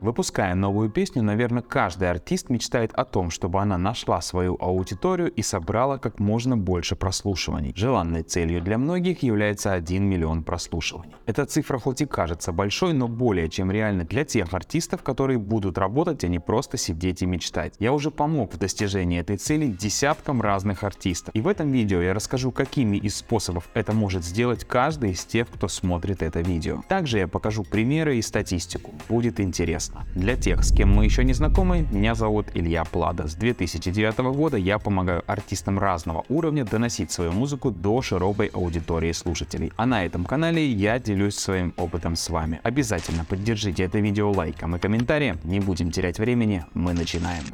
Выпуская новую песню, наверное, каждый артист мечтает о том, чтобы она нашла свою аудиторию и собрала как можно больше прослушиваний. Желанной целью для многих является 1 миллион прослушиваний. Эта цифра хоть и кажется большой, но более чем реально для тех артистов, которые будут работать, а не просто сидеть и мечтать. Я уже помог в достижении этой цели десяткам разных артистов. И в этом видео я расскажу, какими из способов это может сделать каждый из тех, кто смотрит это видео. Также я покажу примеры и статистику. Будет интересно интересно. Для тех, с кем мы еще не знакомы, меня зовут Илья Плада. С 2009 года я помогаю артистам разного уровня доносить свою музыку до широкой аудитории слушателей. А на этом канале я делюсь своим опытом с вами. Обязательно поддержите это видео лайком и комментарием. Не будем терять времени, мы начинаем.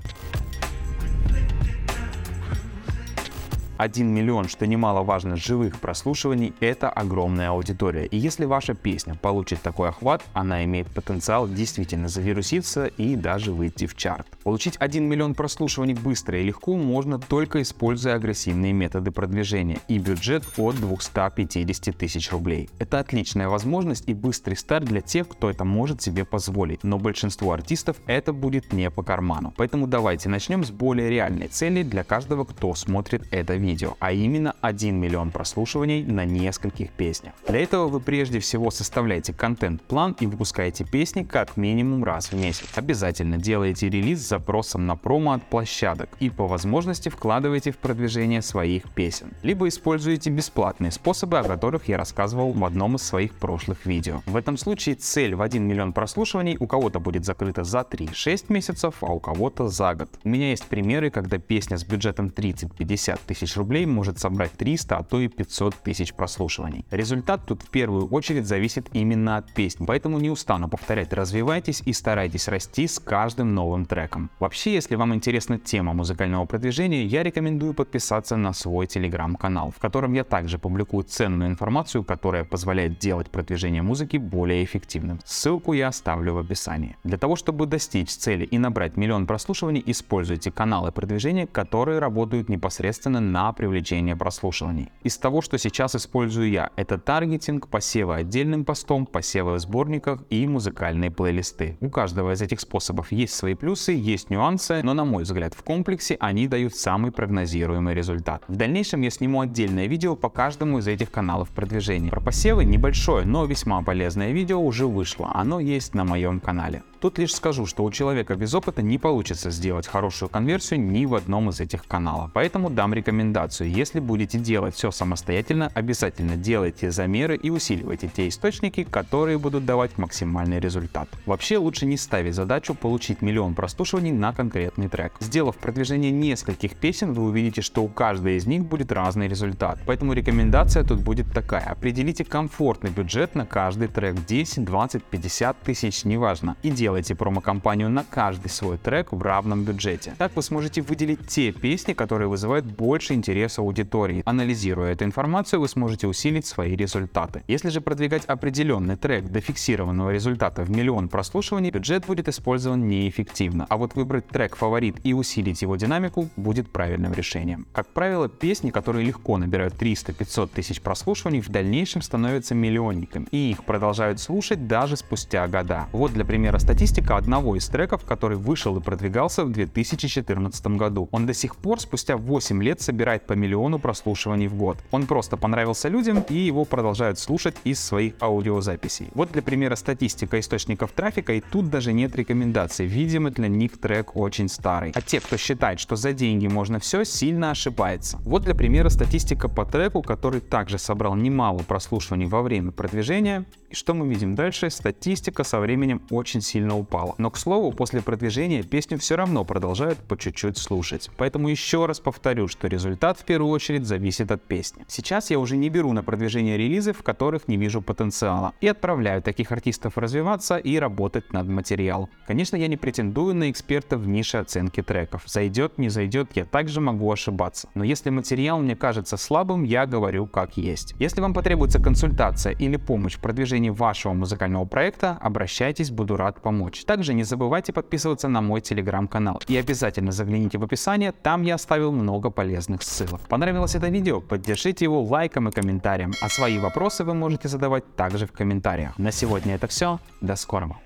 1 миллион, что немаловажно, живых прослушиваний – это огромная аудитория. И если ваша песня получит такой охват, она имеет потенциал действительно завируситься и даже выйти в чарт. Получить 1 миллион прослушиваний быстро и легко можно только используя агрессивные методы продвижения и бюджет от 250 тысяч рублей. Это отличная возможность и быстрый старт для тех, кто это может себе позволить, но большинству артистов это будет не по карману. Поэтому давайте начнем с более реальной цели для каждого, кто смотрит это видео видео, а именно 1 миллион прослушиваний на нескольких песнях. Для этого вы прежде всего составляете контент-план и выпускаете песни как минимум раз в месяц. Обязательно делаете релиз с запросом на промо от площадок и по возможности вкладываете в продвижение своих песен. Либо используете бесплатные способы, о которых я рассказывал в одном из своих прошлых видео. В этом случае цель в 1 миллион прослушиваний у кого-то будет закрыта за 3-6 месяцев, а у кого-то за год. У меня есть примеры, когда песня с бюджетом 30-50 тысяч рублей может собрать 300, а то и 500 тысяч прослушиваний. Результат тут в первую очередь зависит именно от песни, поэтому не устану повторять, развивайтесь и старайтесь расти с каждым новым треком. Вообще, если вам интересна тема музыкального продвижения, я рекомендую подписаться на свой телеграм-канал, в котором я также публикую ценную информацию, которая позволяет делать продвижение музыки более эффективным. Ссылку я оставлю в описании. Для того, чтобы достичь цели и набрать миллион прослушиваний, используйте каналы продвижения, которые работают непосредственно на на привлечение прослушиваний. Из того, что сейчас использую я, это таргетинг, посевы отдельным постом, посевы в сборниках и музыкальные плейлисты. У каждого из этих способов есть свои плюсы, есть нюансы, но на мой взгляд в комплексе они дают самый прогнозируемый результат. В дальнейшем я сниму отдельное видео по каждому из этих каналов продвижения. Про посевы небольшое, но весьма полезное видео уже вышло, оно есть на моем канале. Тут лишь скажу, что у человека без опыта не получится сделать хорошую конверсию ни в одном из этих каналов. Поэтому дам рекомендацию, если будете делать все самостоятельно, обязательно делайте замеры и усиливайте те источники, которые будут давать максимальный результат. Вообще лучше не ставить задачу получить миллион прослушиваний на конкретный трек. Сделав продвижение нескольких песен, вы увидите, что у каждой из них будет разный результат. Поэтому рекомендация тут будет такая. Определите комфортный бюджет на каждый трек 10, 20, 50 тысяч, неважно. И делайте промо-компанию на каждый свой трек в равном бюджете. Так вы сможете выделить те песни, которые вызывают больше интереса аудитории. Анализируя эту информацию, вы сможете усилить свои результаты. Если же продвигать определенный трек до фиксированного результата в миллион прослушиваний, бюджет будет использован неэффективно. А вот выбрать трек фаворит и усилить его динамику будет правильным решением. Как правило, песни, которые легко набирают 300-500 тысяч прослушиваний, в дальнейшем становятся миллионниками, и их продолжают слушать даже спустя года. Вот для примера статистика одного из треков, который вышел и продвигался в 2014 году. Он до сих пор спустя 8 лет собирает по миллиону прослушиваний в год. Он просто понравился людям и его продолжают слушать из своих аудиозаписей. Вот для примера статистика источников трафика и тут даже нет рекомендаций. Видимо для них трек очень старый. А те, кто считает, что за деньги можно все, сильно ошибается. Вот для примера статистика по треку, который также собрал немало прослушиваний во время продвижения. И что мы видим дальше? Статистика со временем очень сильно упала. Но, к слову, после продвижения песню все равно продолжают по чуть-чуть слушать. Поэтому еще раз повторю, что результат в первую очередь зависит от песни. Сейчас я уже не беру на продвижение релизы, в которых не вижу потенциала, и отправляю таких артистов развиваться и работать над материалом. Конечно, я не претендую на эксперта в нише оценки треков. Зайдет, не зайдет, я также могу ошибаться. Но если материал мне кажется слабым, я говорю как есть. Если вам потребуется консультация или помощь в продвижении вашего музыкального проекта, обращайтесь, буду рад помочь. Также не забывайте подписываться на мой телеграм-канал и обязательно загляните в описание, там я оставил много полезных ссылок. Понравилось это видео? Поддержите его лайком и комментарием, а свои вопросы вы можете задавать также в комментариях. На сегодня это все, до скорого.